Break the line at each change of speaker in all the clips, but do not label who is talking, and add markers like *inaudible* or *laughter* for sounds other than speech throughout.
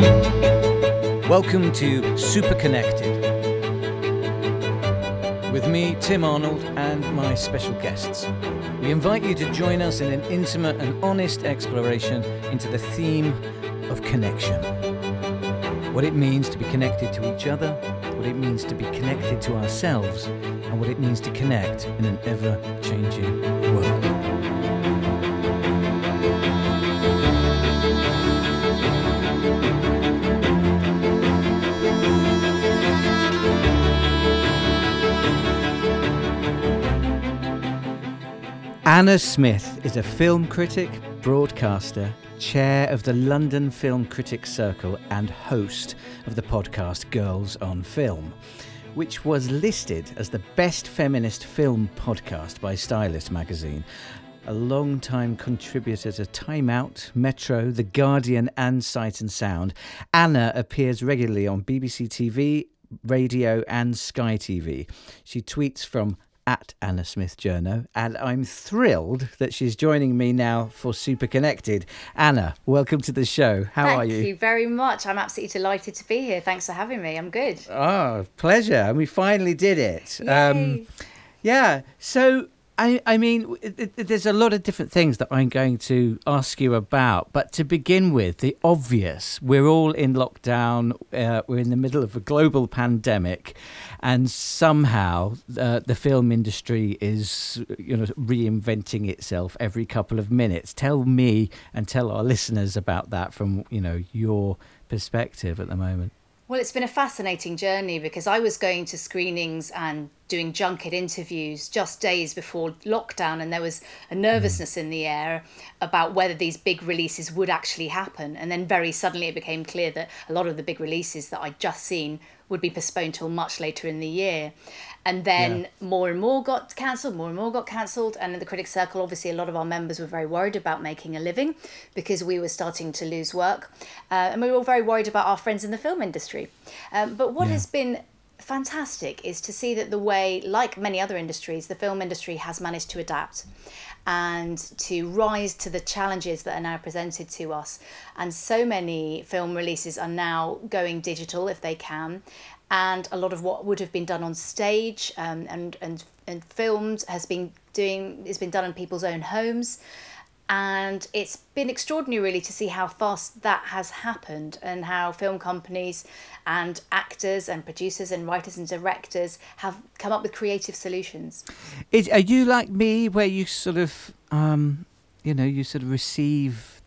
Welcome to Super Connected. With me, Tim Arnold, and my special guests. We invite you to join us in an intimate and honest exploration into the theme of connection. What it means to be connected to each other, what it means to be connected to ourselves, and what it means to connect in an ever changing world. Anna Smith is a film critic, broadcaster, chair of the London Film Critics Circle, and host of the podcast Girls on Film, which was listed as the best feminist film podcast by Stylist magazine. A long-time contributor to Time Out, Metro, The Guardian, and Sight and Sound, Anna appears regularly on BBC TV, radio, and Sky TV. She tweets from at Anna Smith Journo, and I'm thrilled that she's joining me now for Super Connected. Anna, welcome to the show. How
Thank
are you?
Thank you very much. I'm absolutely delighted to be here. Thanks for having me. I'm good.
Oh, pleasure. And we finally did it. Um, yeah. So, I, I mean, there's a lot of different things that I'm going to ask you about. But to begin with, the obvious we're all in lockdown, uh, we're in the middle of a global pandemic, and somehow uh, the film industry is you know, reinventing itself every couple of minutes. Tell me and tell our listeners about that from you know, your perspective at the moment.
Well, it's been a fascinating journey because I was going to screenings and doing junket interviews just days before lockdown, and there was a hmm. nervousness in the air about whether these big releases would actually happen. And then very suddenly it became clear that a lot of the big releases that I'd just seen would be postponed till much later in the year. And then yeah. more and more got cancelled, more and more got cancelled. And in the Critics Circle, obviously, a lot of our members were very worried about making a living because we were starting to lose work. Uh, and we were all very worried about our friends in the film industry. Um, but what yeah. has been fantastic is to see that the way, like many other industries, the film industry has managed to adapt and to rise to the challenges that are now presented to us. And so many film releases are now going digital if they can. And a lot of what would have been done on stage um, and, and, and filmed has been doing has been done in people's own homes and it's been extraordinary really to see how fast that has happened and how film companies and actors and producers and writers and directors have come up with creative solutions.
Is, are you like me where you sort of um, you know you sort of receive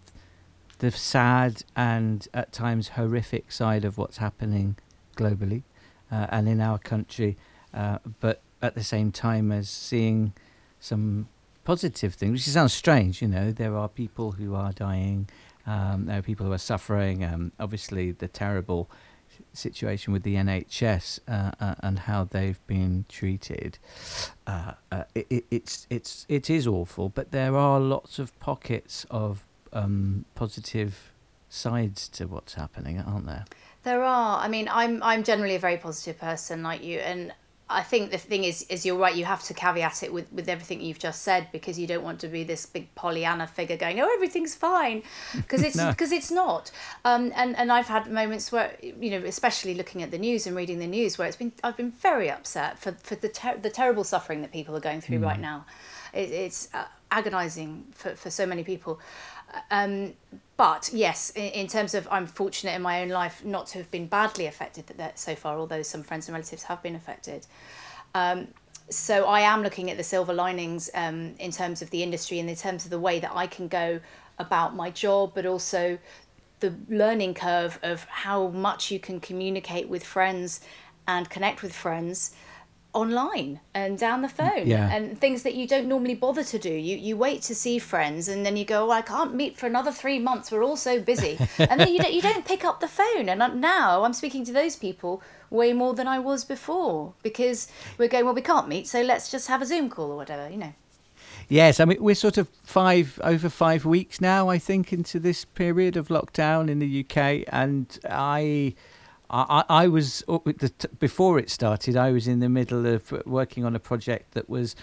the sad and at times horrific side of what's happening globally uh, and in our country uh, but at the same time as seeing some positive things, which sounds strange. You know, there are people who are dying, um, there are people who are suffering. Um, obviously, the terrible situation with the NHS uh, uh, and how they've been treated. Uh, uh, it, it, it's it's it is awful, but there are lots of pockets of um, positive sides to what's happening, aren't there?
There are. I mean, I'm I'm generally a very positive person like you, and I think the thing is, is you're right. You have to caveat it with, with everything you've just said because you don't want to be this big Pollyanna figure going, "Oh, everything's fine," *laughs* because it's because no. it's not. Um, and and I've had moments where you know, especially looking at the news and reading the news, where it's been I've been very upset for for the ter- the terrible suffering that people are going through mm. right now. It, it's uh, agonizing for for so many people. Um, but yes, in, in, terms of I'm fortunate in my own life not to have been badly affected that so far, although some friends and relatives have been affected. Um, so I am looking at the silver linings um, in terms of the industry and in terms of the way that I can go about my job, but also the learning curve of how much you can communicate with friends and connect with friends online and down the phone
yeah.
and things that you don't normally bother to do. You you wait to see friends and then you go oh, I can't meet for another 3 months. We're all so busy. *laughs* And then you don't you don't pick up the phone. And uh, now I'm speaking to those people way more than I was before because we're going well we can't meet so let's just have a zoom call or whatever you know.
Yes, I mean we're sort of five over five weeks now. I think into this period of lockdown in the UK, and I I, I was uh, before it started. I was in the middle of working on a project that was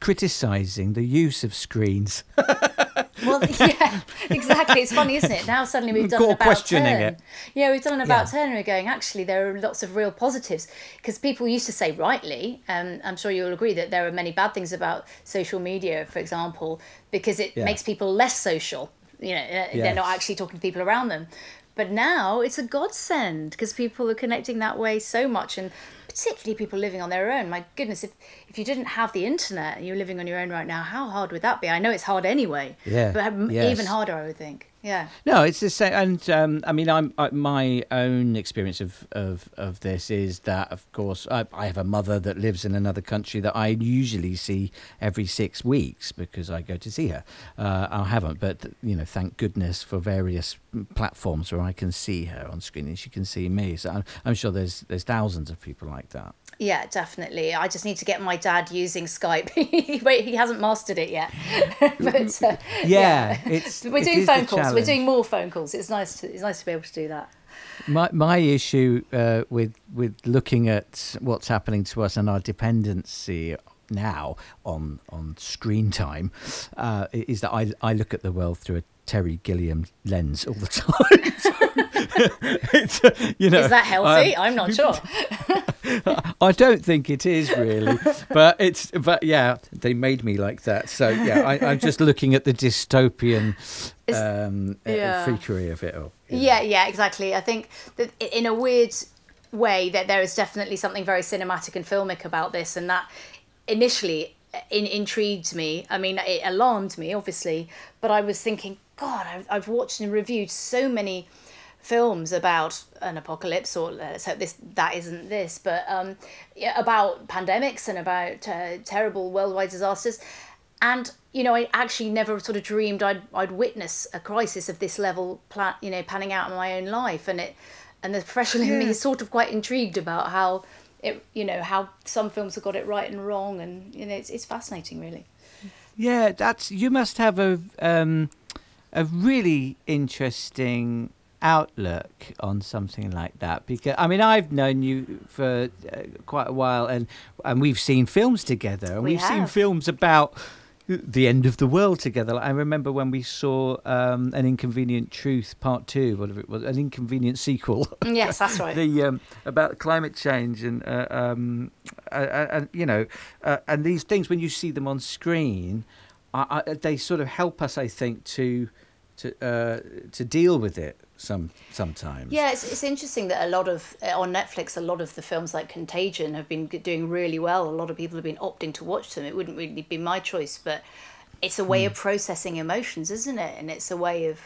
criticizing the use of screens *laughs*
Well, *laughs* yeah, exactly. It's funny, isn't it? Now suddenly we've done
Got
an about
questioning
turn.
it.
Yeah, we've done an about
Yeah.
turn and we're going, actually, there are lots of real positives. Because people used to say rightly, and I'm sure you'll agree that there are many bad things about social media, for example, because it
Yeah.
makes people less social. You know, uh, they're not actually talking to people around them. But now it's a godsend because people are connecting that way so much, and particularly people living on their own. My goodness, if if you didn't have the internet and you're living on your own right now, how hard would that be? I know it's hard anyway.
Yeah,
But
yes.
even harder, I would think. Yeah.
No, it's the same. And um, I mean, I'm I, my own experience of, of, of this is that, of course, I, I have a mother that lives in another country that I usually see every six weeks because I go to see her. Uh, I haven't, but you know, thank goodness for various platforms where I can see her on screen and she can see me. So I'm, I'm sure there's there's thousands of people like that.
Yeah, definitely. I just need to get my dad using Skype. *laughs* Wait, he hasn't mastered it yet. *laughs* but uh,
Yeah, it's *laughs*
we're doing phone calls. We're doing more phone calls. It's nice. To, it's nice to be able to do that.
My my issue uh, with with looking at what's happening to us and our dependency now on on screen time uh, is that I I look at the world through a Terry Gilliam lens all the time. It's, uh, you know,
Is that healthy?
um,
I'm not sure. *laughs*
I don't think it is really, but it's but yeah, they made me like that. So yeah, I, I'm just looking at the dystopian um, uh,
yeah.
freakery of it all. you know.
Yeah, yeah, exactly. I think that in a weird way that there is definitely something very cinematic and filmic about this, and that initially in, intrigued me. I mean, it alarmed me, obviously, but I was thinking, God, I've, I've watched and reviewed so many films about an apocalypse, or let's hope this that isn't this, but um, yeah, about pandemics and about uh, terrible worldwide disasters. And you know, I actually never sort of dreamed I'd I'd witness a crisis of this level, pla- you know, panning out in my own life, and it, and the professional in me is sort of quite intrigued about how it, you know, how some films have got it right and wrong, and you know, it's it's fascinating, really.
Yeah, that's you must have a um, a really interesting outlook on something like that because I mean I've known you for uh, quite a while and and we've seen films together and
We
have seen films about the end of the world together. Like, I remember when we saw um, an Inconvenient Truth Part Two, whatever it was, an inconvenient sequel. *laughs*
Yes, that's right. *laughs*
the um, about climate change and uh, um, and you know uh, and these things when you see them on screen, I, I, they sort of help us, I think, to to uh, to deal with it some sometimes.
Yeah, it's, it's interesting that a lot of uh, on Netflix, a lot of the films like Contagion have been doing really well. A lot of people have been opting to watch them. It wouldn't really be my choice, but it's a way of processing emotions, isn't it? And it's a way of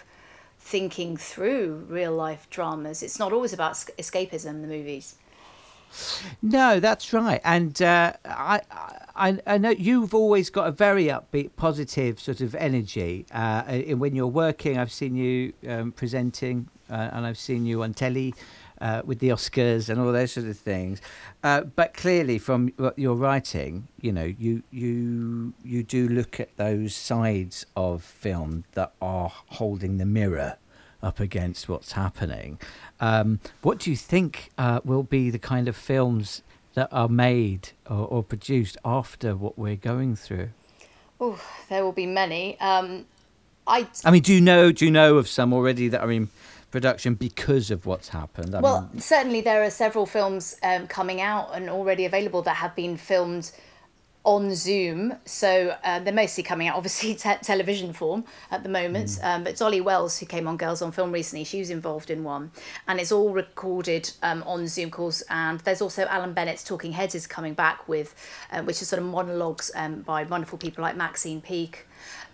thinking through real life dramas. It's not always about escapism. The movies.
No, that's right. And uh, I, I, I know you've always got a very upbeat, positive sort of energy. Uh, and when you're working, I've seen you um, presenting, uh, and I've seen you on telly uh, with the Oscars and all those sort of things. Uh, but clearly, from your writing, you know, you you you do look at those sides of film that are holding the mirror up against what's happening. Um, what do you think uh, will be the kind of films that are made or, or produced after what we're going through?
Oh, there will be many. Um, I
I mean, do you know? Do you know of some already that are in production because of what's happened? I
Well,
mean,
certainly there are several films um, coming out and already available that have been filmed on Zoom. So uh, they're mostly coming out, obviously, *laughs* te- television form at the moment. Um, but Dolly Wells, who came on Girls on Film recently, she was involved in one. And it's all recorded um, on Zoom calls. And there's also Alan Bennett's Talking Heads is coming back with, uh, which is sort of monologues um, by wonderful people like Maxine Peake.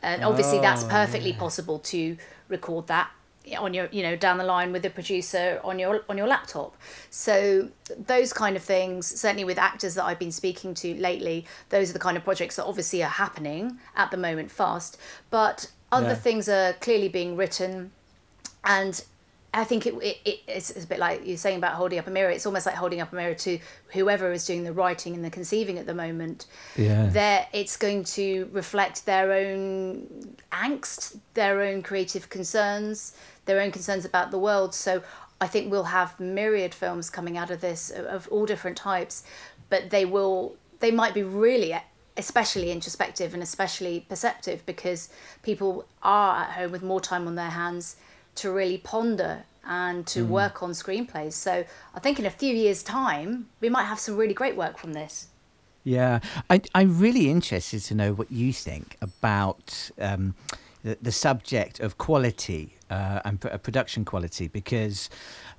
And obviously, that's perfectly possible to record that on your you know down the line with the producer on your on your laptop so those kind of things certainly with actors that i've been speaking to lately those are the kind of projects that obviously are happening at the moment fast but other
Yeah.
things are clearly being written and I think it, it, it it's, it's a bit like you're saying about holding up a mirror. It's almost like holding up a mirror to whoever is doing the writing and the conceiving at the moment.
Yeah.
There, it's going to reflect their own angst, their own creative concerns, their own concerns about the world. So I think we'll have myriad films coming out of this of, all different types, but they will they might be really especially introspective and especially perceptive because people are at home with more time on their hands to really ponder and to
Mm.
work on screenplays. So I think in a few years' time, we might have some really great work from this.
Yeah, I, I'm really interested to know what you think about um, the, the subject of quality uh, and pr- uh, production quality, because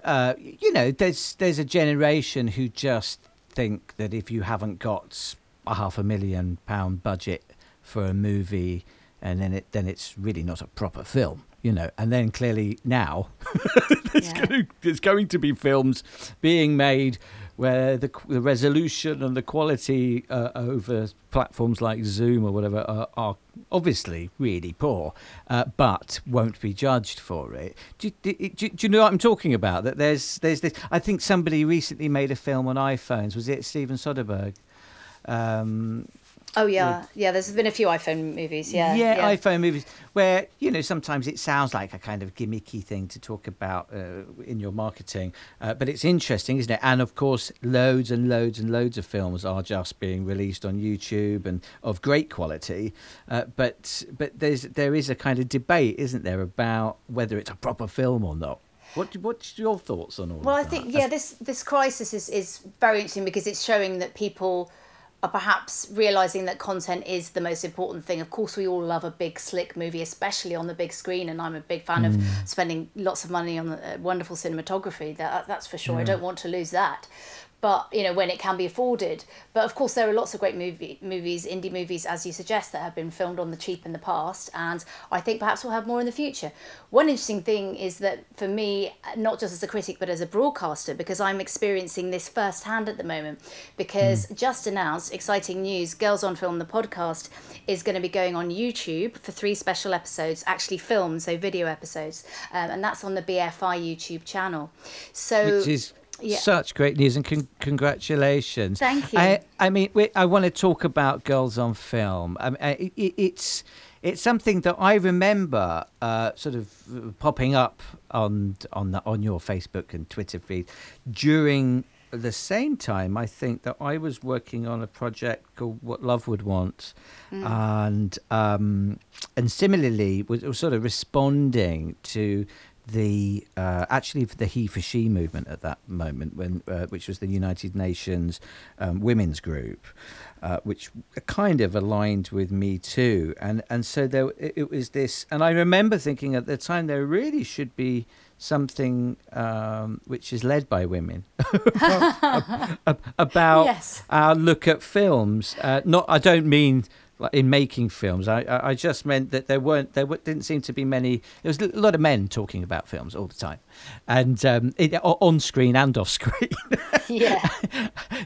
uh, you know there's there's a generation who just think that if you haven't got a half a million pound budget for a movie, and then it then it's really not a proper film. You know, and then clearly now *laughs* there's,
Yeah.
going, there's going to be films being made where the, the resolution and the quality uh, over platforms like Zoom or whatever are, are obviously really poor, uh, but won't be judged for it. Do, you- do, do, do you know what I'm talking about? That there's there's this. I think somebody recently made a film on iPhones. Was it Steven Soderbergh? Um,
Oh yeah, yeah. There's been a few iPhone movies. Yeah,
yeah, iPhone movies where you know sometimes it sounds like a kind of gimmicky thing to talk about uh, in your marketing, uh, but it's interesting, isn't it? And of course, loads and loads and loads of films are just being released on YouTube and of great quality. Uh, but but there's there is a kind of debate, isn't there, about whether it's a proper film or not. What what's your thoughts on all?
Well, I
that?
think yeah, this this crisis is is very interesting because it's showing that people are perhaps realizing that content is the most important thing. Of course, we all love a big slick movie, especially on the big screen, and I'm a big fan of spending lots of money on the uh, wonderful cinematography. That that's for sure. I don't want to lose that. But you know when it can be afforded. But of course, there are lots of great movie movies, indie movies, as you suggest, that have been filmed on the cheap in the past, and I think perhaps we'll have more in the future. One interesting thing is that for me, not just as a critic but as a broadcaster, because I'm experiencing this firsthand at the moment. Because just announced, exciting news: Girls on Film, the podcast, is going to be going on YouTube for three special episodes, actually filmed, so video episodes, um, and that's on the BFI YouTube channel. So
which is
yeah.
such great news and con- congratulations.
Thank you.
I, I mean, we, I want to talk about girls on film. I mean, it, it, it's it's something that I remember uh, sort of uh, popping up on on the, on your Facebook and Twitter feed during the same time. I think that I was working on a project called What Love Would Want, and um, and similarly was, was sort of responding to the uh, actually the he for she movement at that moment when uh, which was the United Nations um, women's group uh, which kind of aligned with me too and and so there it, was this and I remember thinking at the time there really should be something um, which is led by women *laughs* *laughs* ab- about
Yes.
our look at films uh, not I don't mean like in making films. I, I just meant that there weren't there didn't seem to be many. There was a lot of men talking about films all the time, and um, it, on screen and off screen. *laughs*
yeah.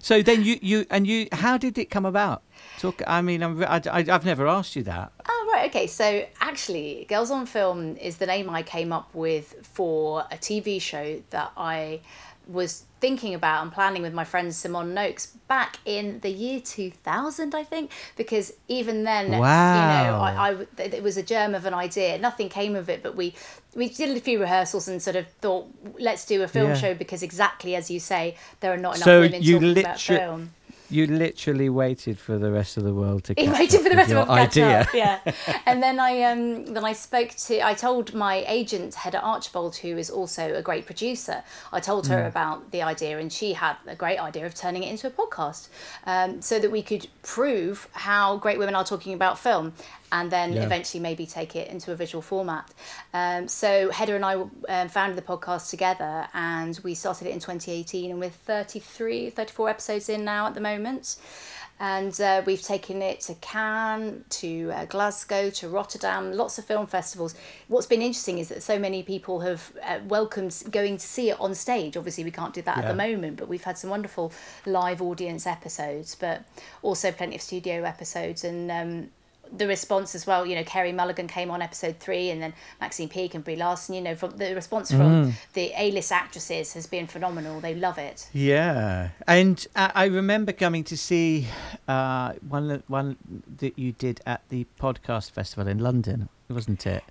so then you you and you how did it come about? Talk. I mean, I'm, I, I, I've never asked you that.
Oh, right. Okay. So actually, Girls on Film is the name I came up with for a TV show that I was thinking about and planning with my friend Simon Noakes back in the year 2000, I think, because even then, wow. you know, I, I, it was a germ of an idea. Nothing came of it, but we, we did a few rehearsals and sort of thought, let's do a film
Yeah.
show because exactly as you say, there are not enough
So
women
you
talking about film.
You literally waited for the rest of the world to. Catch
waited
up
for the rest of
your
them to catch
idea.
up. Yeah, and then I um then I spoke to I told my agent Hedda Archbold, who is also a great producer. I told her about the idea, and she had a great idea of turning it into a podcast, um, so that we could prove how great women are talking about film, and then
Yeah.
eventually maybe take it into a visual format. Um, so Hedda and I um, founded the podcast together, and we started it in 2018, and we're 33, 34 episodes in now at the moment and uh, we've taken it to Cannes, to uh, Glasgow, to Rotterdam, lots of film festivals. What's been interesting is that so many people have uh, welcomed going to see it on stage. Obviously, we can't do that at the moment, but we've had some wonderful live audience episodes, but also plenty of studio episodes and. Um, the response as well, you know, Carey Mulligan came on episode three, and then Maxine Peake and Brie Larson. You know, from the response from
Mm.
the A-list actresses has been phenomenal. They love it.
Yeah, and I, I remember coming to see uh, one one that you did at the podcast festival in London, wasn't it?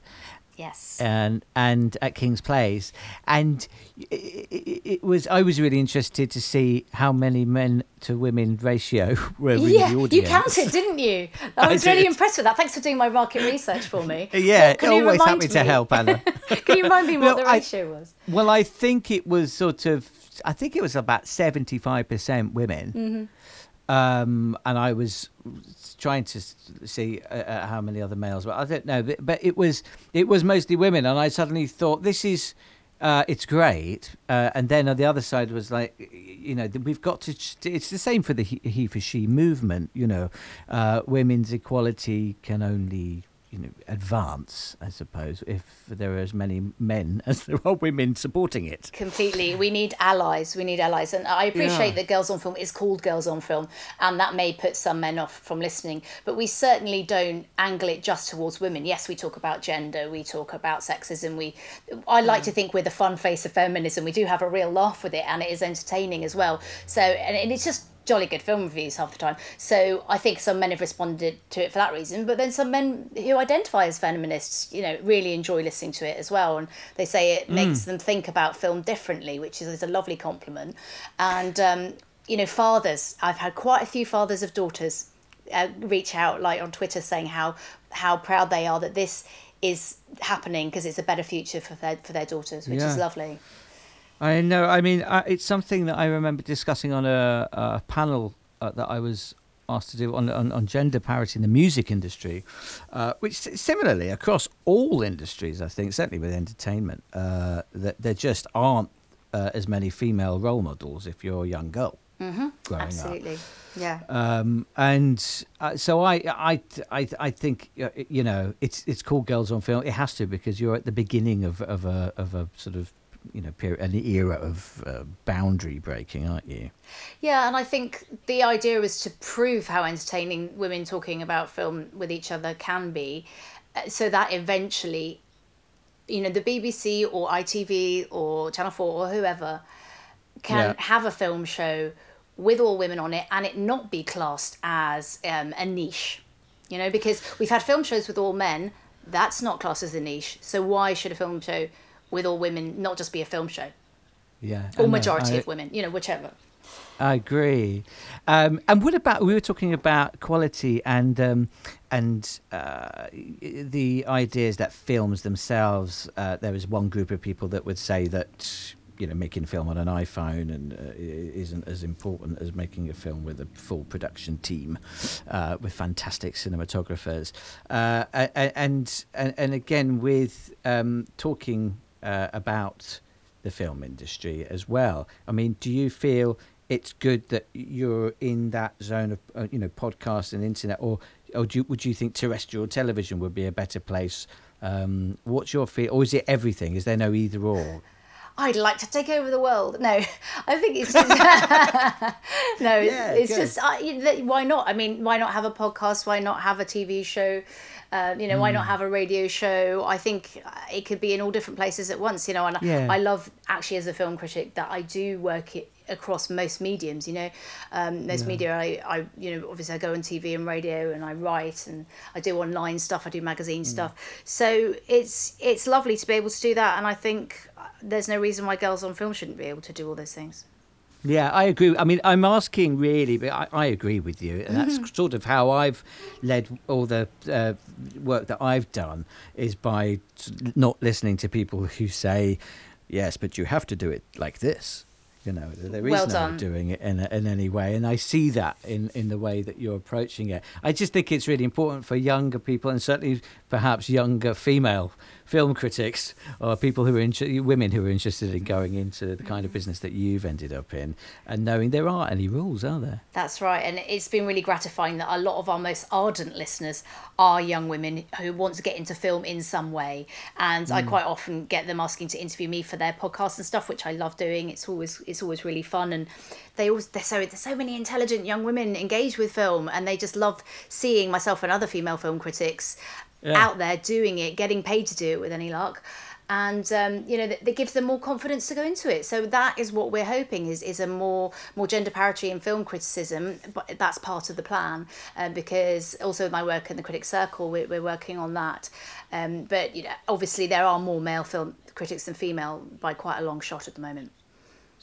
Yes.
and and at King's Place, and it, it, it was I was really interested to see how many men to women ratio *laughs* were in
yeah,
the audience.
you counted, didn't you? *laughs* I
I
was really impressed with that. Thanks for doing my market research for me. *laughs*
Yeah,
you
always
remind
happy to help, Anna.
Can you remind me what
Well,
the
I-
ratio was?
Well, I think it was sort of, I think it was about 75% women.
Mm-hmm.
Um, and I was trying to see uh, uh, how many other males, but I don't know. But, but it was it was mostly women, and I suddenly thought this is uh, it's great. Uh, and then on the other side was like, you know, we've got to. It's the same for the he, he for she movement. You know, uh, women's equality can only you know advance, I suppose, if there are as many men *laughs* as there are women supporting it.
Completely. We need allies. We need allies. And I appreciate
Yeah.
that Girls on Film is called Girls on Film, and that may put some men off from listening. But we certainly don't angle it just towards women. Yes, we talk about gender, we talk about sexism. We, I like mm. to think we're the fun face of feminism. We do have a real laugh with it, and it is entertaining as well. So, and it's just jolly good film reviews half the time. So I think some men have responded to it for that reason, but then some men who identify as feminists, you know, really enjoy listening to it as well, and they say it makes them think about film differently, which is, is a lovely compliment. And um, you know, fathers, I've had quite a few fathers of daughters uh, reach out, like on Twitter, saying how how proud they are that this is happening because it's a better future for their for their daughters, which is lovely.
I know. I mean, I, it's something that I remember discussing on a, a panel uh, that I was asked to do on, on, on gender parity in the music industry, uh, which similarly across all industries, I think, certainly with entertainment, uh, that there just aren't uh, as many female role models if you're a young girl growing up.
Mm-hmm. Absolutely, yeah.
Um, and uh, so I, I, I, I think uh, you know it's it's called Girls on Film. It has to because you're at the beginning of, of a of a sort of you know period, an era of uh, boundary breaking, aren't you?
Yeah, and I think the idea is to prove how entertaining women talking about film with each other can be, uh, so that eventually, you know, the BBC or ITV or Channel 4 or whoever can
Yeah.
have a film show with all women on it and it not be classed as um, a niche, you know, because we've had film shows with all men, that's not classed as a niche. So why should a film show with all women not just be a film show?
Yeah,
Or majority
I-
of women, you know, whichever.
I agree. Um, and what about we were talking about quality and um, and uh, the ideas that films themselves. Uh, there was one group of people that would say that you know making film on an iPhone and uh, isn't as important as making a film with a full production team uh, with fantastic cinematographers. Uh, and, and and again with um, talking uh, about the film industry as well. I mean, do you feel it's good that you're in that zone of uh, you know podcast and internet, or or do you, would you think terrestrial television would be a better place? Um, what's your feel, or is it everything? Is there no either or?
I'd like to take over the world. No, *laughs* I think it's just *laughs* no. *laughs*
Yeah,
it's just I, why not? I mean, why not have a podcast? Why not have a TV show? Um, you know, why
Hmm.
not have a radio show? I think uh, it could be in all different places at once. You know, and
Yeah.
I love actually as a film critic that I do work it across most mediums. You know, um, most media. I, I, you know, obviously I go on TV and radio, and I write, and I do online stuff. I do magazine stuff. So it's it's lovely to be able to do that, and I think uh, there's no reason why girls on film shouldn't be able to do all those things.
Yeah, I agree. I mean, I'm asking really, but I, I agree with you, and that's sort of how I've led all the uh, work that I've done is by not listening to people who say, "Yes, but you have to do it like this." You know, there is
Well
no
done.
doing it in, in any way, and I see that in, in the way that you're approaching it. I just think it's really important for younger people, and certainly perhaps younger female film critics or people who are inter- women who are interested in going into the kind of mm. business that you've ended up in, and knowing there aren't any rules, are there?
That's right, and it's been really gratifying that a lot of our most ardent listeners are young women who want to get into film in some way, and I mm. quite often get them asking to interview me for their podcasts and stuff, which I love doing. It's always it's always really fun, and they always there's so there's so many intelligent young women engaged with film, and they just love seeing myself and other female film critics
Yeah.
out there doing it, getting paid to do it with any luck. and um, you know that, gives them more confidence to go into it. So that is what we're hoping is is a more more gender parity in film criticism. But that's part of the plan um, because also my work in the Critics Circle, we're, we're working on that. Um, but you know, obviously there are more male film critics than female by quite a long shot at the moment.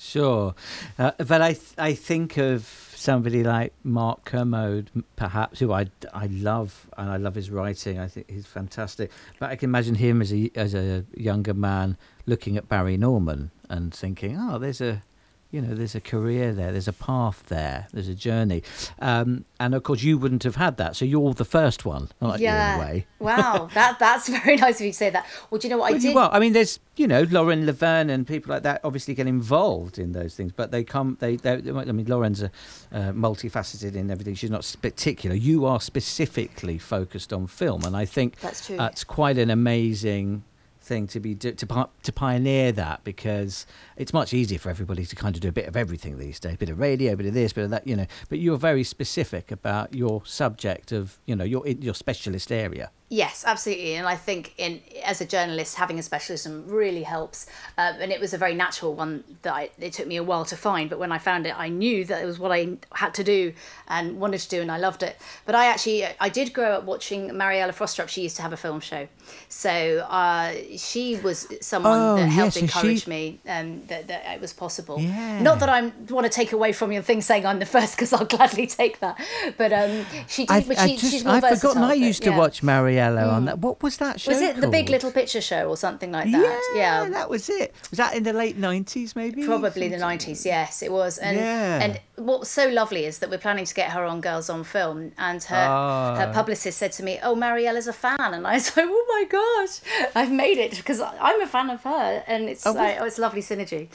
Sure, uh, but I th- I think of somebody like Mark Kermode, perhaps, who I, I love and I love his writing. I think he's fantastic. But I can imagine him as a as a younger man looking at Barry Norman and thinking, oh, there's a you know, there's a career there, there's a path there, there's a journey. Um, and of course, you wouldn't have had that. So you're the first one, aren't yeah. you, in a way?
wow, *laughs* that, that's *laughs* very nice of you to say that. Well, do you know what well, I did?
Well, I mean, there's, you know, Lauren Laverne and people like that obviously get involved in those things, but they come, they, they I mean, Lauren's a, uh, multifaceted in everything. She's not particular. You are specifically focused on film. And I think
that's, true.
that's quite an amazing thing to be to to pioneer that because it's much easier for everybody to kind of do a bit of everything these days, a bit of radio, a bit of this, a bit of that, you know. But you're very specific about your subject of you know your your specialist area.
Yes, absolutely, and I think in as a journalist, having a specialism really helps. Um, and it was a very natural one that I, it took me a while to find, but when I found it, I knew that it was what I had to do and wanted to do, and I loved it. But I actually, I did grow up watching Mariella Frostrup. She used to have a film show, so uh, she was someone oh, that helped yes, encourage she... me um, that, that it was possible.
Yeah.
Not that I want to take away from your thing saying I'm the first, because I'll gladly take that. But um, she did. I, but she, I just, she's more
I've forgotten. I used to watch Mariella mm. on that. What was that show?
Was it
called?
the Big Little Picture Show or something like that?
Yeah, yeah, that was it. Was that in the late nineties, maybe?
Probably the nineties. Yes, it was. And
yeah.
and what's so lovely is that we're planning to get her on Girls on Film, and her oh. her publicist said to me, "Oh, Mariella's a fan," and I was *laughs* like, "Oh my gosh, I've made it because I'm a fan of her," and it's oh, like, oh, it's lovely synergy.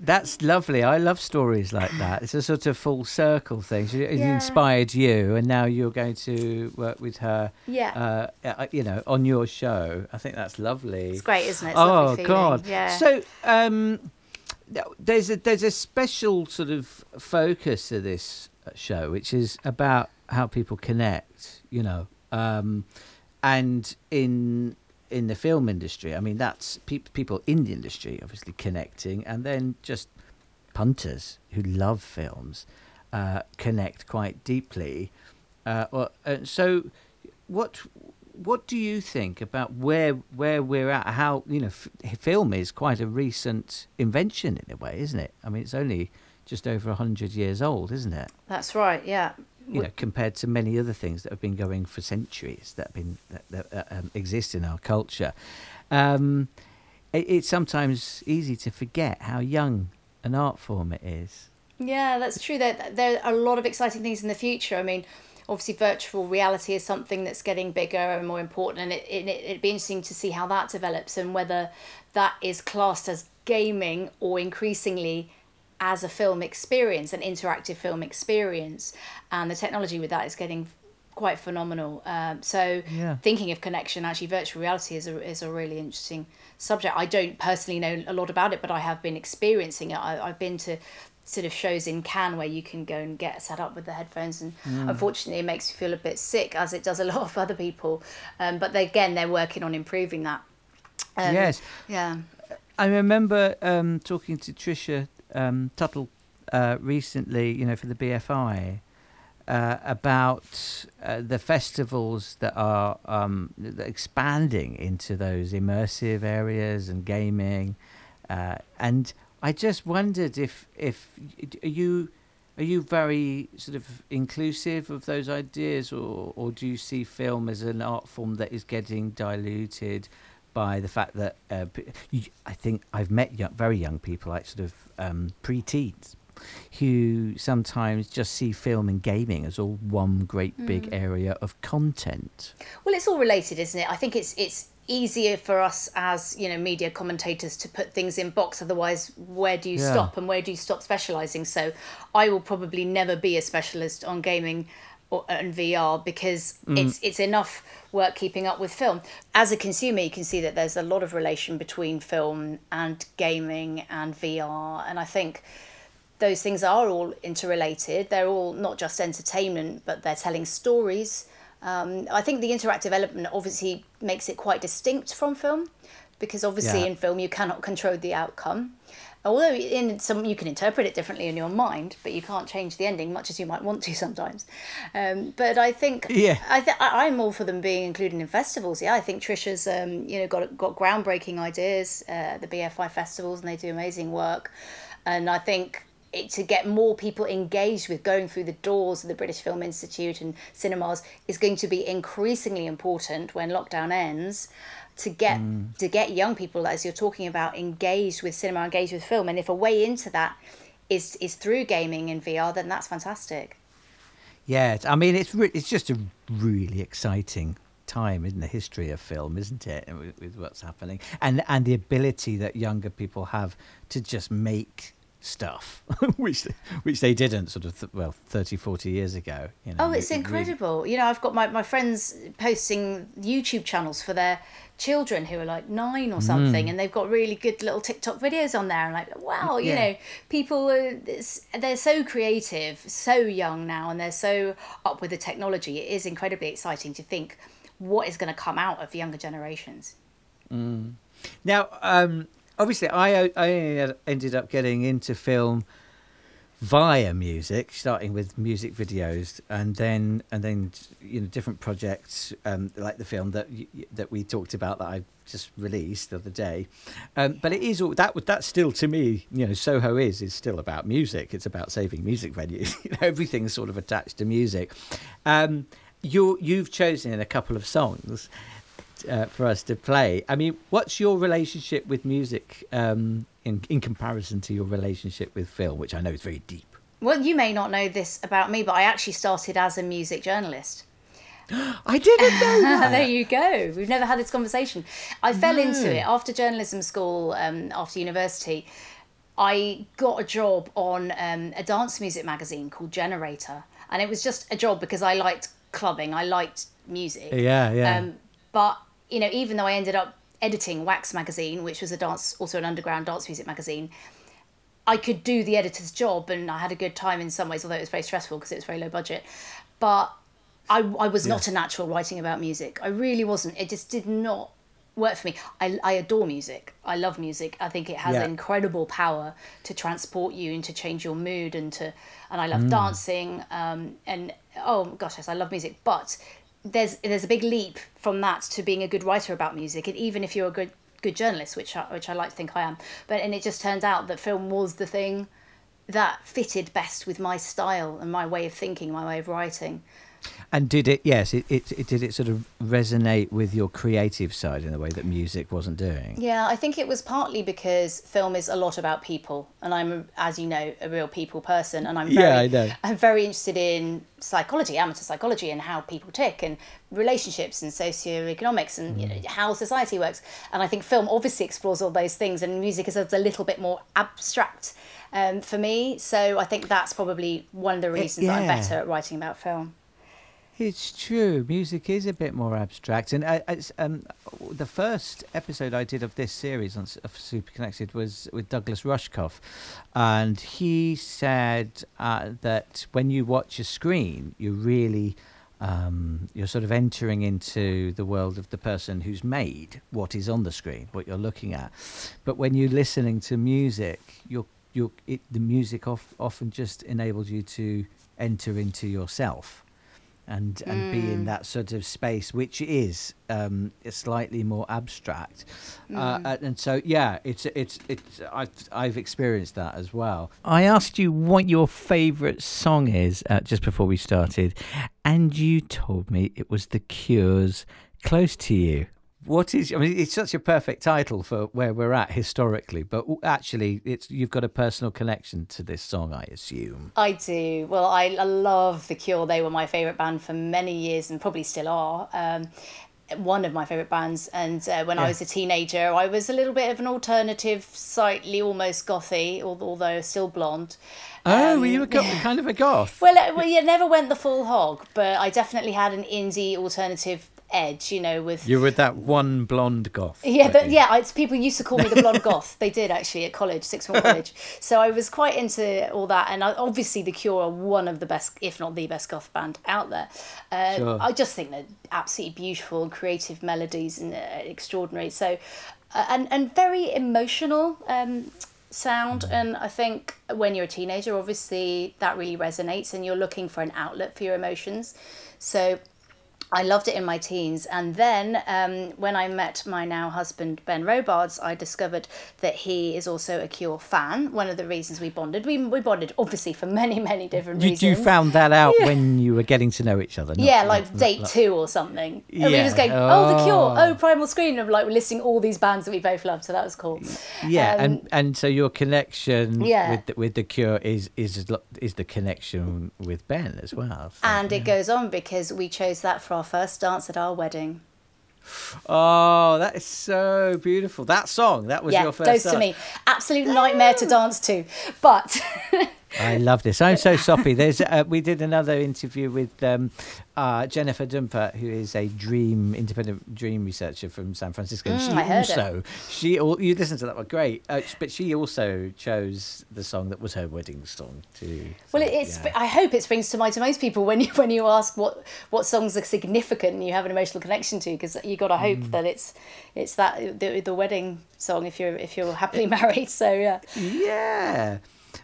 That's lovely. I love stories like that. It's a sort of full circle thing. She yeah. inspired you, and now you're going to work with her.
Yeah.
Uh, you know, on your show. I think that's lovely.
It's great, isn't it? It's
oh God. Yeah. So um, there's a there's a special sort of focus to this show, which is about how people connect. You know, um, and in in the film industry, I mean, that's pe- people in the industry obviously connecting, and then just punters who love films uh, connect quite deeply. Uh, or, uh, so, what what do you think about where where we're at? How you know, f- film is quite a recent invention in a way, isn't it? I mean, it's only just over hundred years old, isn't it?
That's right. Yeah.
You know, compared to many other things that have been going for centuries that have been that, that um, exist in our culture, um, it, it's sometimes easy to forget how young an art form it is.
Yeah, that's true. There, there are a lot of exciting things in the future. I mean, obviously virtual reality is something that's getting bigger and more important and it, it, it'd be interesting to see how that develops and whether that is classed as gaming or increasingly as a film experience an interactive film experience. And the technology with that is getting quite phenomenal. Um, so
yeah.
thinking of connection actually virtual reality is a, is a really interesting subject. I don't personally know a lot about it but i have been experiencing it. I, i've been to sort of shows in Cannes where you can go and get set up with the headphones and mm. unfortunately it makes you feel a bit sick as it does a *laughs* lot of other people. Um, but they, again they're working on improving that.
Um, yes.
yeah.
I remember um, talking to Tricia um, Tuttle uh, recently you know for the BFI uh, about uh, the festivals that are um, expanding into those immersive areas and gaming uh, and I just wondered if if are you are you very sort of inclusive of those ideas, or or do you see film as an art form that is getting diluted by the fact that uh, you, I think I've met young, very young people, like sort of um, pre-teens, who sometimes just see film and gaming as all one great big mm. area of content.
Well, it's all related, isn't it? I think it's it's easier for us as you know media commentators to put things in box otherwise where do you yeah. stop and where do you stop specializing so i will probably never be a specialist on gaming or, and VR because mm. it's it's enough work keeping up with film. As a consumer, you can see that there's a lot of relation between film and gaming and VR, and I think those things are all interrelated. They're all not just entertainment, but they're telling stories um, I think the interactive element obviously makes it quite distinct from film because obviously
Yeah.
in film you cannot control the outcome. Although in some you can interpret it differently in your mind, but you can't change the ending, much as you might want to sometimes. Um, but I think
Yeah.
I th- I'm all for them being included in festivals. Yeah, I think Tricia's um, you know got got groundbreaking ideas uh, at the BFI festivals, and they do amazing work. And I think to get more people engaged with going through the doors of the British Film Institute and cinemas is going to be increasingly important when lockdown ends. To get mm. to get young people, as you're talking about, engaged with cinema, engaged with film, and if a way into that is is through gaming and VR, then that's fantastic.
Yeah, I mean, it's re- it's just a really exciting time in the history of film, isn't it? With, with what's happening, and and the ability that younger people have to just make stuff, *laughs* which which they didn't sort of th- well 30, 40 years ago. You know,
Oh, it's
you really-
incredible. You know, I've got my, my friends posting YouTube channels for their children who are like nine or something,
Mm.
and they've got really good little TikTok videos on there. And like, wow, you
Yeah.
know, people are it's- they're so creative, so young now, and they're so up with the technology. It is incredibly exciting to think what is going to come out of younger generations.
Now, um, obviously, I I ended up getting into film via music, starting with music videos, and then and then you know different projects um, like the film that that we talked about that I just released the other day. Um, but it is all that that's still to me, you know, Soho is is still about music. It's about saving music venues. *laughs* everything's sort of attached to music. Um, you you've chosen a couple of songs uh, for us to play. I mean, what's your relationship with music um, in in comparison to your relationship with film, which I know is very deep?
Well, you may not know this about me, but I actually started as a music journalist. *gasps*
I didn't know *laughs*
there you go. We've never had this conversation. I fell
No.
into it after journalism school, um, after university. I got a job on um, a dance music magazine called Generator, and it was just a job because I liked clubbing, I liked music.
Yeah, yeah.
Um, but you know, even though I ended up editing Wax magazine, which was a dance, also an underground dance music magazine, I could do the editor's job, and I had a good time in some ways, although it was very stressful because it was very low budget. But I, I was not a natural writing about music. I really wasn't. It just did not work for me. I, I adore music. I love music. I think it has
Yeah.
incredible power to transport you and to change your mood and to and I love
Mm.
dancing um, and oh gosh yes I love music but there's there's a big leap from that to being a good writer about music and even if you're a good good journalist which I, which I like to think I am but and it just turned out that film was the thing that fitted best with my style and my way of thinking my way of writing
And did it? Yes, it, it, it did. It sort of resonate with your creative side in a way that music wasn't doing.
Yeah, I think it was partly because film is a lot about people, and I'm, as you know, a real people person, and I'm very,
Yeah, I know.
I'm very interested in psychology, amateur psychology, and how people tick, and relationships, and socioeconomics, and you
Mm.
know, how society works. And I think film obviously explores all those things, and music is a little bit more abstract um, for me. So I think that's probably one of the reasons that I'm better at writing about film.
It's true. Music is a bit more abstract, and I- um, the first episode I did of this series on of Super Connected was with Douglas Rushkoff, and he said uh, that when you watch a screen, you really um, you're sort of entering into the world of the person who's made what is on the screen, what you're looking at. But when you're listening to music, you're you're it, the music of, often just enables you to enter into yourself and and be in that sort of space which is um slightly more abstract. Uh, and- and so yeah it's it's it's i've i've experienced that as well. I asked you what your favorite song is uh, just before we started and you told me it was the cure's close to you what is i mean it's such a perfect title for where we're at historically but actually it's you've got a personal connection to this song i assume
I do. Well, I, I love The Cure. They were my favourite band for many years and probably still are. Um, one of my favourite bands. And uh, when
Yeah.
I was a teenager, I was a little bit of an alternative, slightly almost gothy, although still blonde.
oh were you a go- *laughs* kind of a goth
Well, uh, well, you never went the full hog, but I definitely had an indie alternative edge, you know, with
You were that one blonde goth.
yeah, but
you?
yeah, it's people used to call me the blonde *laughs* goth. They did actually at college, sixth form college. So I was quite into all that, and I, obviously the Cure are one of the best, if not the best, goth band out there. Uh,
Sure.
I just think they're absolutely beautiful, creative melodies, and uh, extraordinary. So uh, and and very emotional um, sound. And I think when you're a teenager, obviously that really resonates, and you're looking for an outlet for your emotions. So I loved it in my teens. And then um, when I met my now husband, Ben Robards, I discovered that he is also a Cure fan. One of the reasons we bonded. We, we bonded, obviously, for many, many different
You,
reasons.
you found that out when you were getting to know each other. not-
yeah, like
not-
date
not-
two or something. And we
Yeah.
just going, oh, The Cure,
Oh.
oh, Primal Scream, and like we're listing all these bands that we both love. So that was cool.
Yeah,
Um,
and and so your connection
Yeah.
with the, with the Cure is is is the connection with Ben as well. so-
And it goes on because we chose that for our first dance at our wedding.
oh, that is so beautiful. That song, that was
yeah,
your first.
goes to me. Absolute nightmare to dance to. But *laughs*
I love this. I'm so soppy. There's uh, we did another interview with um, uh, Jennifer Dumpert, who is a dream independent dream researcher from San Francisco.
Mm,
she
I heard it.
also she al- you listened to that one great, uh, but she also chose the song that was her wedding song too.
Well,
So,
it, it's.
yeah.
I hope it springs to mind to most people when you when you ask what what songs are significant and you have an emotional connection to, because you got to hope
Mm.
that it's it's that the, the wedding song if you're if you're happily *laughs* married. So yeah,
Yeah.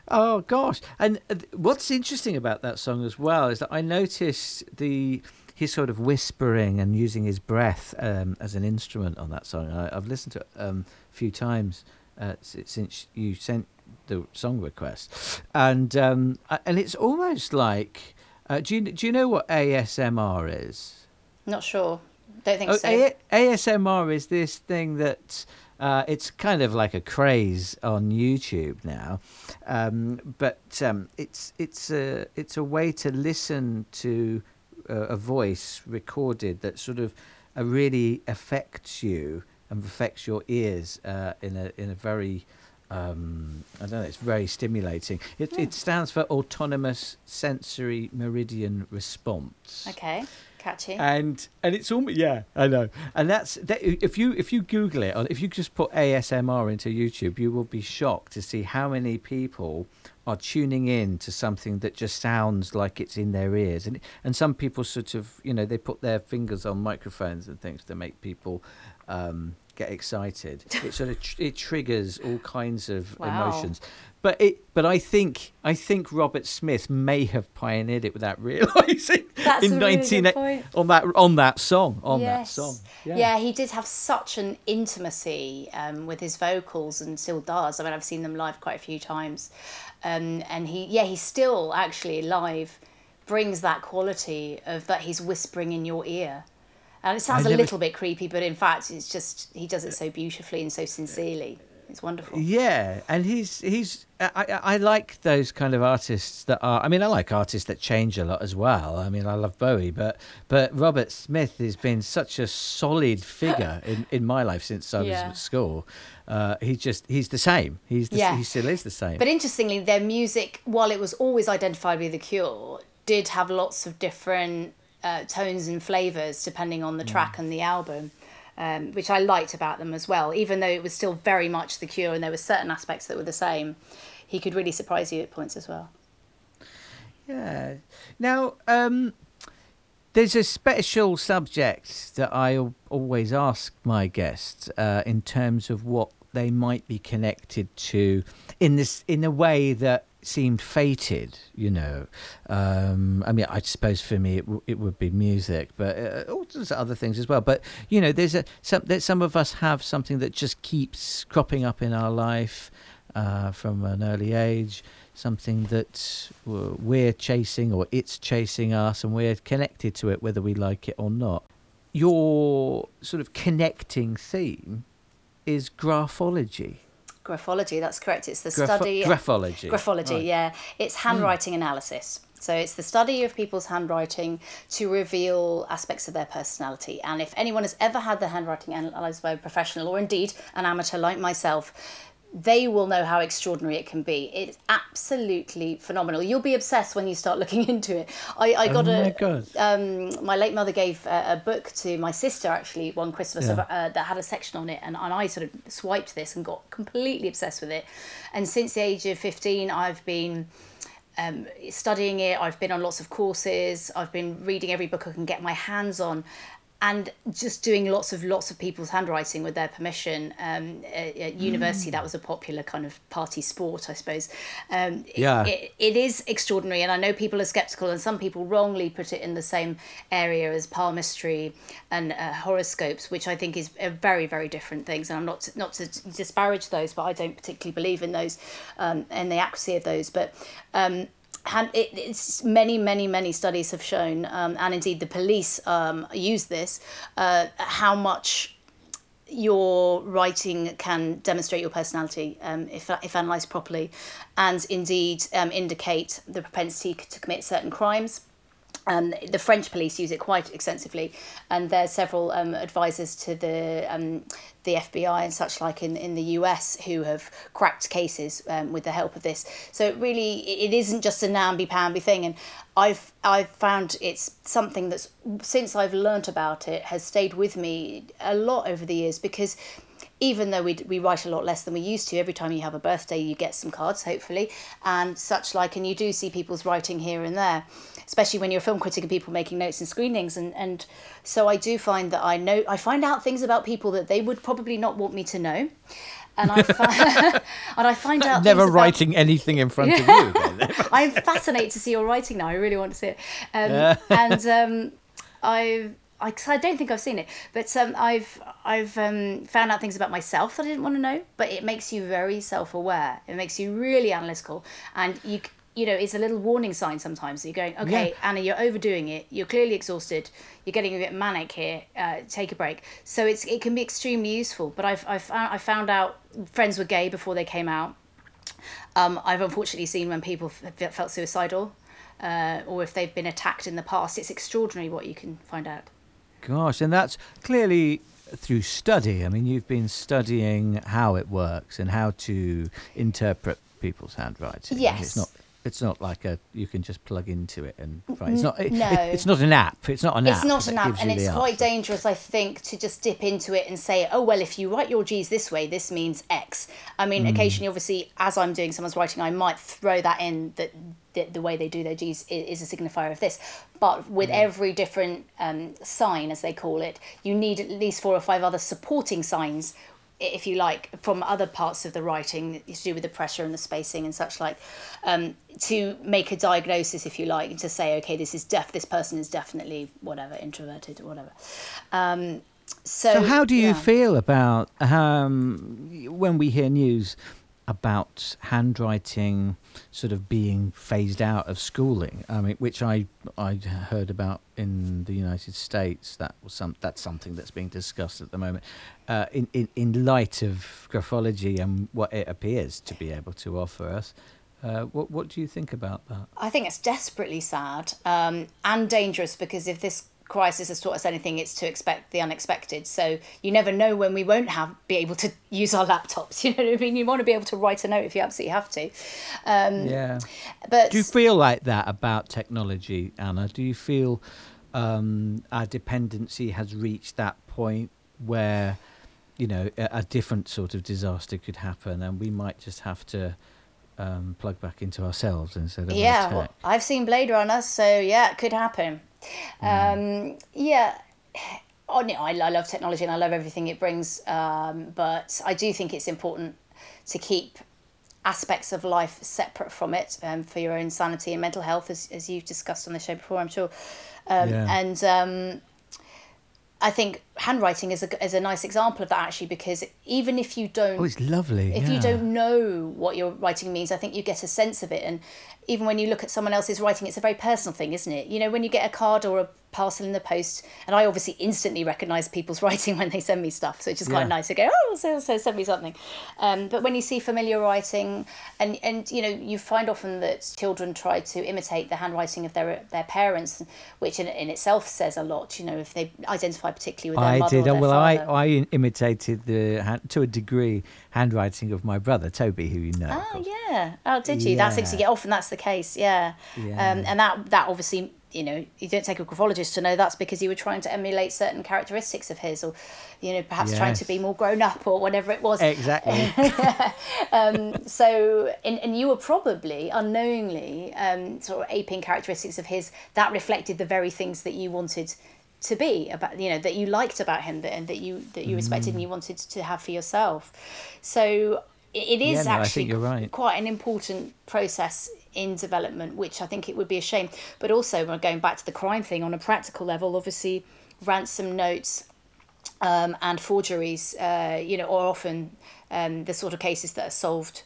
Oh gosh. And uh, what's interesting about that song as well is that I noticed the his sort of whispering and using his breath um, as an instrument on that song. I, I've listened to it um, a few times uh, since you sent the song request, and um, and it's almost like. Uh, do you do you know what ASMR is?
not sure. Don't think
Oh,
so.
A- ASMR is this thing that uh, it's kind of like a craze on YouTube now, um, but um, it's it's a it's a way to listen to a, a voice recorded that sort of uh, really affects you and affects your ears uh, in a in a very um, I don't know. It's very stimulating. It, it stands for Autonomous Sensory Meridian Response
okay, catchy.
and and it's almost yeah i know and that's that, if you if you google it or if you just put asmr into youtube you will be shocked to see how many people are tuning in to something that just sounds like it's in their ears and and some people sort of you know they put their fingers on microphones and things to make people um get excited *laughs* it sort of tr- it triggers all kinds of
Wow.
emotions but it but i think i think robert smith may have pioneered it without *laughs* realizing
That's
in
really
19 on that on that song on that
Yes.
song
Yeah. he did have such an intimacy um, with his vocals and still does. I mean, I've seen them live quite a few times. Um, and he, yeah, he still actually live brings that quality of that he's whispering in your ear. And it sounds a
never-
little bit creepy, but in fact, it's just, he does it so beautifully and so sincerely. It's wonderful.
yeah and he's he's I, I I like those kind of artists that are i mean i like artists that change a lot as well i mean i love bowie but but robert smith has been such a solid figure *laughs* in in my life since i was
Yeah.
at school uh he just he's the same he's the,
Yeah.
he still is the same
But interestingly, their music, while it was always identified with The Cure, did have lots of different uh, tones and flavours depending on the track and the album, um, which I liked about them as well. Even though it was still very much The Cure and there were certain aspects that were the same, he could really surprise you at points as well.
Yeah. Now, um, there's a special subject that I always ask my guests uh, in terms of what they might be connected to in this in a way that seemed fated. You know, um, I mean, I suppose for me it, w- it would be music, but uh, oh, there's other things as well. But you know, there's a some that some of us have something that just keeps cropping up in our life uh, from an early age, something that we're chasing or it's chasing us, and we're connected to it whether we like it or not. Your sort of connecting theme is graphology.
Graphology, that's correct. It's the study.
graphology.
Graphology,
Right. Hmm.
yeah. It's handwriting analysis. So it's the study of people's handwriting to reveal aspects of their personality. And if anyone has ever had their handwriting analysed by a professional or indeed an amateur like myself, they will know how extraordinary it can be. It's absolutely phenomenal. You'll be obsessed when you start *laughs* looking into it. I, I got
oh
a
my
um, my late mother gave a, a book to my sister actually one Christmas
Yeah.
of, uh, that had a section on it, and, and I sort of swiped this and got completely obsessed with it. And since the age of 15, I've been um, studying it, I've been on lots of courses, I've been reading every book I can get my hands on. And just doing lots of lots of people's handwriting with their permission. Um, at, at university, that was a popular kind of party sport, I suppose. Um,
Yeah.
It, it is extraordinary, and I know people are skeptical, and some people wrongly put it in the same area as palmistry and uh, horoscopes, which I think is very, very different things. And I'm not not to disparage those, but I don't particularly believe in those um, and the accuracy of those. But um, hand, it, it's many, many, many studies have shown, um, and indeed the police um, use this, uh, how much your writing can demonstrate your personality um, if, if analysed properly, and indeed um, indicate the propensity to commit certain crimes. Um, the French police use it quite extensively, and there's several um, advisors to the um, the FBI and such like in, in the US who have cracked cases um, with the help of this. So it really it isn't just a namby pamby thing, and I've I've found it's something that's since I've learnt about it has stayed with me a lot over the years because even though we, we write a lot less than we used to, every time you have a birthday, you get some cards, hopefully, and such like, and you do see people's writing here and there, especially when you're a film critic and people making notes and screenings. And, and so I do find that I know, I find out things about people that they would probably not want me to know. And I, fi- *laughs* and I find out
Never
about-
writing anything in front of you. *laughs* *laughs*
I'm fascinated to see your writing now. I really want to see it. Um, and um, I've, I, 'cause I don't think I've seen it, but um, I've I've um, found out things about myself that I didn't want to know. But it makes you very self-aware. It makes you really analytical, and you you know it's a little warning sign sometimes. You're going, okay,
Yeah.
Anna, you're overdoing it. You're clearly exhausted. You're getting a bit manic here. Uh, take a break. So it's it can be extremely useful. But I've I've I found out friends were gay before they came out. Um, I've unfortunately seen when people f- felt suicidal, uh, or if they've been attacked in the past. It's extraordinary what you can find out.
Gosh, and that's clearly through study. I mean, you've been studying how it works and how to interpret people's handwriting.
Yes.
It's not. It's not like a you can just plug into it and write. It's not. it-
no.
it- *laughs* it's not an app. It's not an app.
It's not an app, and it's quite
answer.
dangerous, I think, to just dip into it and say, "Oh well, if you write your G's this way, this means X." I mean, occasionally, obviously, as I'm doing someone's writing, I might throw that in that the, the way they do their G's i- is a signifier of this. But with every different um, sign, as they call it, you need at least four or five other supporting signs if you like, from other parts of the writing to do with the pressure and the spacing and such like, um, to make a diagnosis, if you like, to say, okay, this is def, this person is definitely whatever, introverted or whatever. Um, so,
So how do you
yeah.
feel about um, when we hear news about handwriting sort of being phased out of schooling? I mean, which I I heard about in the United States. That was some that's something that's being discussed at the moment. Uh, in, in in light of graphology and what it appears to be able to offer us, uh, what what do you think about that?
I think it's desperately sad um, and dangerous because if this crisis has taught us anything, it's to expect the unexpected. So you never know when we won't have be able to *laughs* use our laptops. *laughs* You know what I mean? You want to be able to write a note if you absolutely have to. Um,
Yeah.
But
Do you feel like that about technology, Anna? Do you feel um, our dependency has reached that point where, you know, a, a different sort of disaster could happen and we might just have to um, plug back into ourselves instead of
yeah, well, I've seen Blade Runner, so yeah, it could happen. Um, yeah. *sighs* Oh, no, I, I love technology and I love everything it brings, um, but I do think it's important to keep aspects of life separate from it um, for your own sanity and mental health, as, as you've discussed on the show before, I'm sure. Um,
Yeah.
And um, I think handwriting is a, is a nice example of that actually, because even if you don't
Oh, it's lovely.
if
yeah.
you don't know what your writing means, I think you get a sense of it. And even when you look at someone else's writing, it's a very personal thing, isn't it? You know, when you get a card or a parcel in the post, and I obviously instantly recognise people's *laughs* writing when they send me stuff, so it's just
Yeah.
quite nice to go, oh, so so send me something. Um, but when you see familiar writing, and and you know, you find often that children try to imitate the handwriting of their their parents, which in, in itself says a lot. You know, if they identify particularly with
I did. Well, I,
father.
I imitated the to a degree handwriting of my brother Toby, who you know.
Oh yeah. Oh, did you? That's
Yeah.
actually yeah, often that's the case. Yeah.
Yeah.
Um, and that that obviously you know you don't take a graphologist to know that's because you were trying to emulate certain characteristics of his, or you know perhaps trying to be more grown up or whatever it was.
Exactly. *laughs*
So and, and you were probably unknowingly um, sort of aping characteristics of his that reflected the very things that you wanted to be about you know that you liked about him that and that you that you respected and you wanted to have for yourself. So it, is
Yeah, no,
actually
right.
quite an important process in development which i think it would be a shame. But also we're going back to the crime thing on a practical level obviously ransom notes um, and forgeries uh, you know are often um, the sort of cases that are solved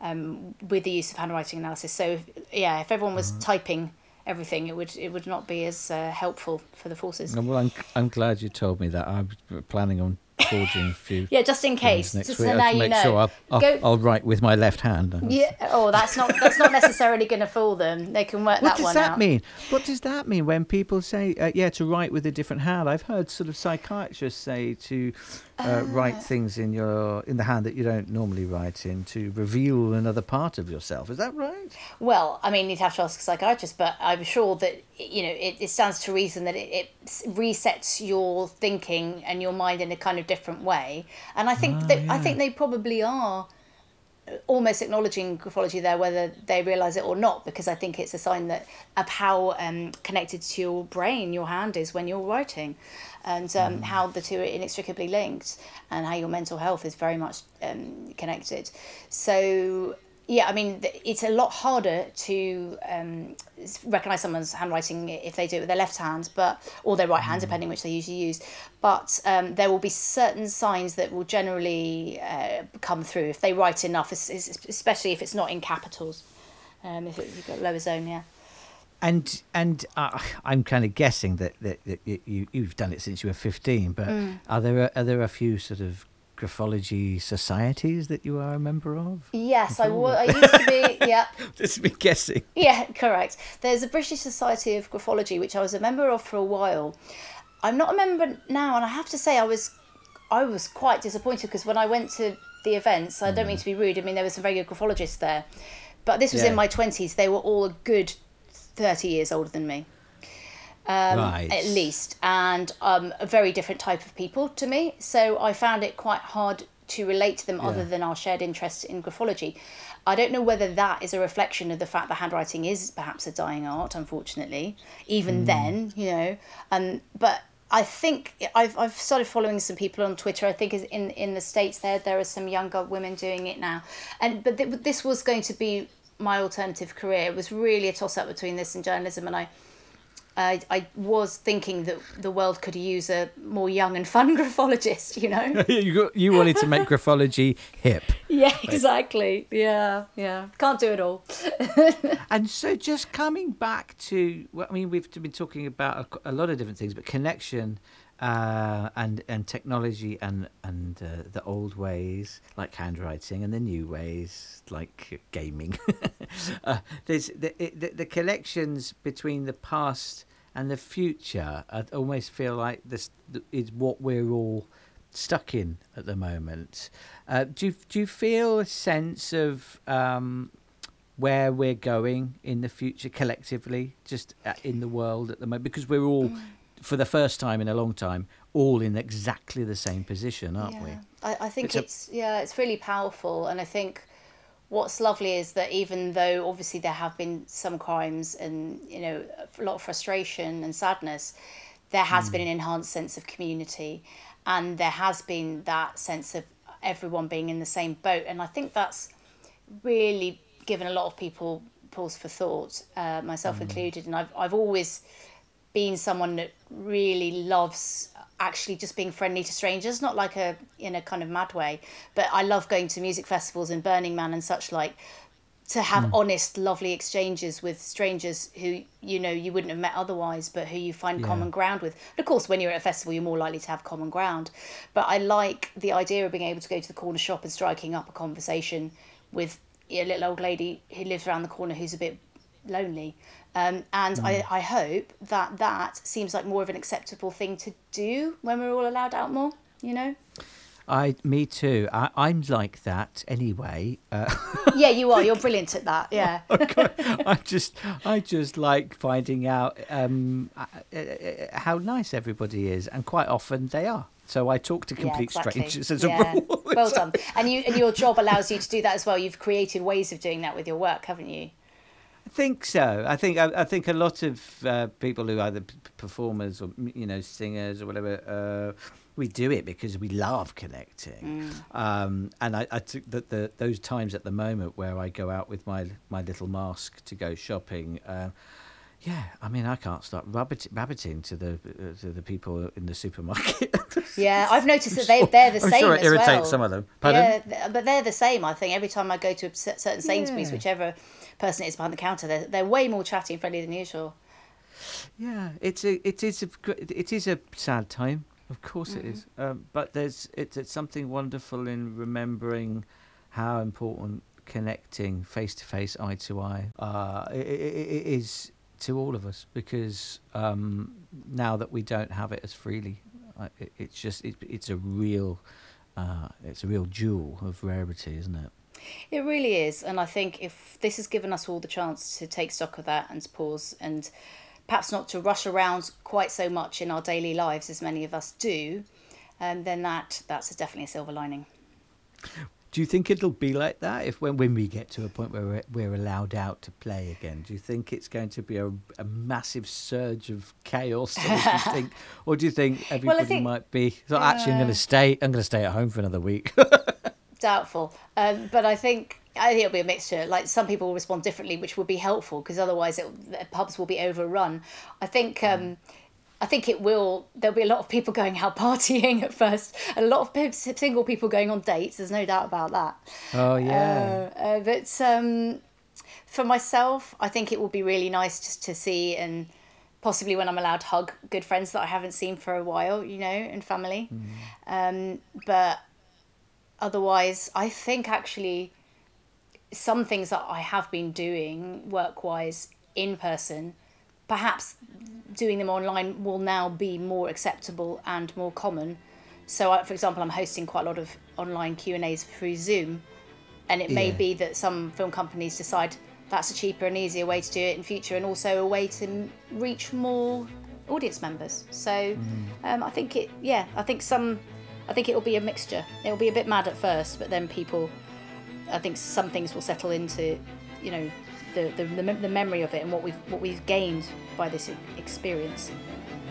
um, with the use of handwriting analysis. So yeah if everyone was typing everything it would it would not be as uh, helpful for the forces
Well, I'm, I'm glad you told me that. I'm planning on forging a few. *laughs*
yeah just in case
next
just
week.
so now
have to
you
make
know
sure I'll, I'll,
Go-
I'll write with my left hand.
yeah oh that's not that's not necessarily going to fool them they can work
What
that one What does
that
out
mean? What does that mean when people say, uh, yeah, to write with a different hand? I've heard sort of psychiatrists say to uh, write things in your in the hand that you don't normally write in to reveal another part of yourself. Is that right?
Well, I mean, you'd have to ask a psychiatrist, but I'm sure that you know it, it stands to reason that it, it resets your thinking and your mind in a kind of different way. And I think
Ah,
that I think they probably are almost acknowledging graphology there, whether they realise it or not, because I think it's a sign that of how um, connected to your brain your hand is when you're writing, and um,
Mm.
how the two are inextricably linked, and how your mental health is very much um, connected. So yeah, I mean, it's a lot harder to um, recognize someone's handwriting if they do it with their left hand, but or their right hand, depending which they usually use. But um, there will be certain signs that will generally uh, come through if they write enough, es- es- especially if it's not in capitals. Um, if it, you've got lower zone, yeah.
And and uh, I'm kind of guessing that, that, that you- you you've done it since you were 15. But
Mm.
are there a, are there a few sort of graphology societies that you are a member of?
Yes, I used to be. *laughs* Yeah,
Just be guessing.
Yeah, correct. There's a British Society of Graphology, which I was a member of for a while. I'm not a member now, and I have to say I was, I was quite disappointed because when I went to the events, I don't mean to be rude. I mean there were some very good graphologists there, but this was
Yeah.
in my twenties. They were all a good thirty years older than me um,
right.
at least, and um, a very different type of people to me. So I found it quite hard to relate to them other than our shared interest in graphology. I don't know whether that is a reflection of the fact that handwriting is perhaps a dying art, unfortunately, even then, you know. Um, but I think I've, I've started following some people on Twitter. I think is in, in the States there, there are some younger women doing it now. And But th- this was going to be my alternative career. It was really a toss up between this and journalism. And I, I, I was thinking that the world could use a more young and fun *laughs* graphologist, you know? *laughs*
you, got, you wanted to make graphology hip.
yeah, exactly. Yeah, yeah. Can't do it all. *laughs*
And so, just coming back to, well, I mean, we've been talking about a, a lot of different things, but connection uh, and and technology and and uh, the old ways like handwriting and the new ways like gaming. *laughs* uh, there's the, the the connections between the past and the future. I almost feel like this is what we're all stuck in at the moment. Uh, do you, do you feel a sense of um, where we're going in the future collectively, just uh, in the world at the moment, because we're all, for the first time in a long time, all in exactly the same position, aren't we?
I, I think
It's a-
yeah, it's really powerful, and I think what's lovely is that even though obviously there have been some crimes and you know a lot of frustration and sadness, there has been an enhanced sense of community, and there has been that sense of everyone being in the same boat, and I think that's really given a lot of people pause for thought, uh, myself included. And I've I've always been someone that really loves actually just being friendly to strangers, not like a in a kind of mad way, but I love going to music festivals and Burning Man and such like to have hmm. honest, lovely exchanges with strangers who you know you wouldn't have met otherwise, but who you find
Yeah.
common ground with. And of course, when you're at a festival, you're more likely to have common ground. But I like the idea of being able to go to the corner shop and striking up a conversation with a little old lady who lives around the corner who's a bit lonely. Um, and I, I hope that that seems like more of an acceptable thing to do when we're all allowed out more. You know?
I, me too. I, I'm like that anyway. Uh, *laughs*
yeah, you are. You're brilliant at that. Yeah. *laughs*
I just, I just like finding out um, uh, uh, uh, how nice everybody is, and quite often they are. So I talk to complete strangers as
yeah.
a rule.
well *laughs* done. And you and your job allows you to do that as well. You've created ways of doing that with your work, haven't you?
Think so. I think I, I think a lot of uh, people who are either p- performers or you know singers or whatever, uh, we do it because we love connecting. Um, and I, I took the, the those times at the moment where I go out with my my little mask to go shopping. Uh, yeah, I mean, I can't start rabbit, rabbiting to the uh, to the people in the supermarket. *laughs*
Yeah, I've noticed that they they're the
I'm
same
sure it irritates
well.
some of them. Pardon?
Yeah, but they're the same. I think every time I go to a certain Sainsbury's,
Yeah.
whichever person is behind the counter, they're, they're way more chatty and friendly than usual.
Yeah, it's a it is a it is a sad time. Of course it is. Um, but there's it's, it's something wonderful in remembering how important connecting face to face, eye to eye, uh, is to all of us. Because um, now that we don't have it as freely, uh, it, it's just it, it's a real uh, it's a real jewel of rarity, isn't it?
It really is, and I think if this has given us all the chance to take stock of that and to pause and perhaps not to rush around quite so much in our daily lives as many of us do, um, then that that's definitely a silver lining.
Do you think it'll be like that if when, when we get to a point where we're, we're allowed out to play again? Do you think it's going to be a, a massive surge of chaos, or do you *laughs* think, or do you think everybody
think-
might be? So actually, I'm going to stay. I'm going to stay at home for another week. *laughs*
Doubtful, um, but I think I think it'll be a mixture. Like some people will respond differently, which will be helpful because otherwise it, the pubs will be overrun. I think. Um, I think it will. There'll be a lot of people *laughs* going out partying at first, and a lot of single people going on dates. There's no doubt about that.
oh yeah,
Uh, uh, but um, for myself, I think it will be really nice just to see and possibly when I'm allowed to hug good friends that I haven't seen for a while, you know, and family. Um, but otherwise, I think actually some things that I have been doing work wise in person, perhaps doing them online will now be more acceptable and more common. So, I, for example, I'm hosting quite a lot of online Q and A's through Zoom, and it may be that some film companies decide that's a cheaper and easier way to do it in future, and also a way to reach more audience members. So, um, I think it, yeah, I think some, I think it will be a mixture. It'll be a bit mad at first, but then people, I think some things will settle into, you know, the the, the, memory of it and what we've what we've gained by this experience.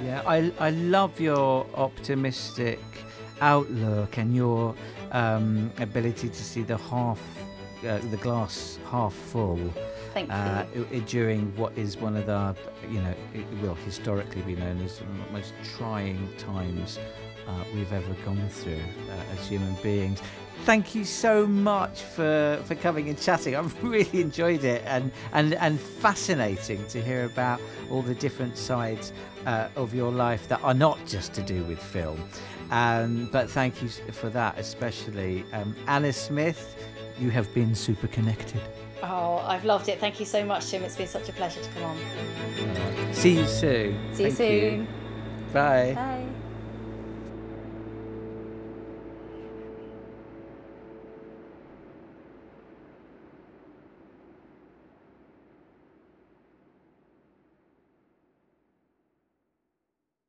yeah. I I love your optimistic outlook and your um, ability to see the half, uh, the glass half full.
Thank you.
uh, during what is one of the, you know, it will historically be known as the most trying times uh, we've ever gone through uh, as human beings. Thank you so much for, for coming and chatting. I've *laughs* really enjoyed it and, and, and fascinating to hear about all the different sides uh, of your life that are not just to do with film. Um, but thank you for that, especially. Um, Anna Smith, you have been super connected.
Oh, I've loved it. Thank you so much, Tim. It's been such a pleasure to come on.
See you soon.
See you
Thank
soon.
Bye.
Bye.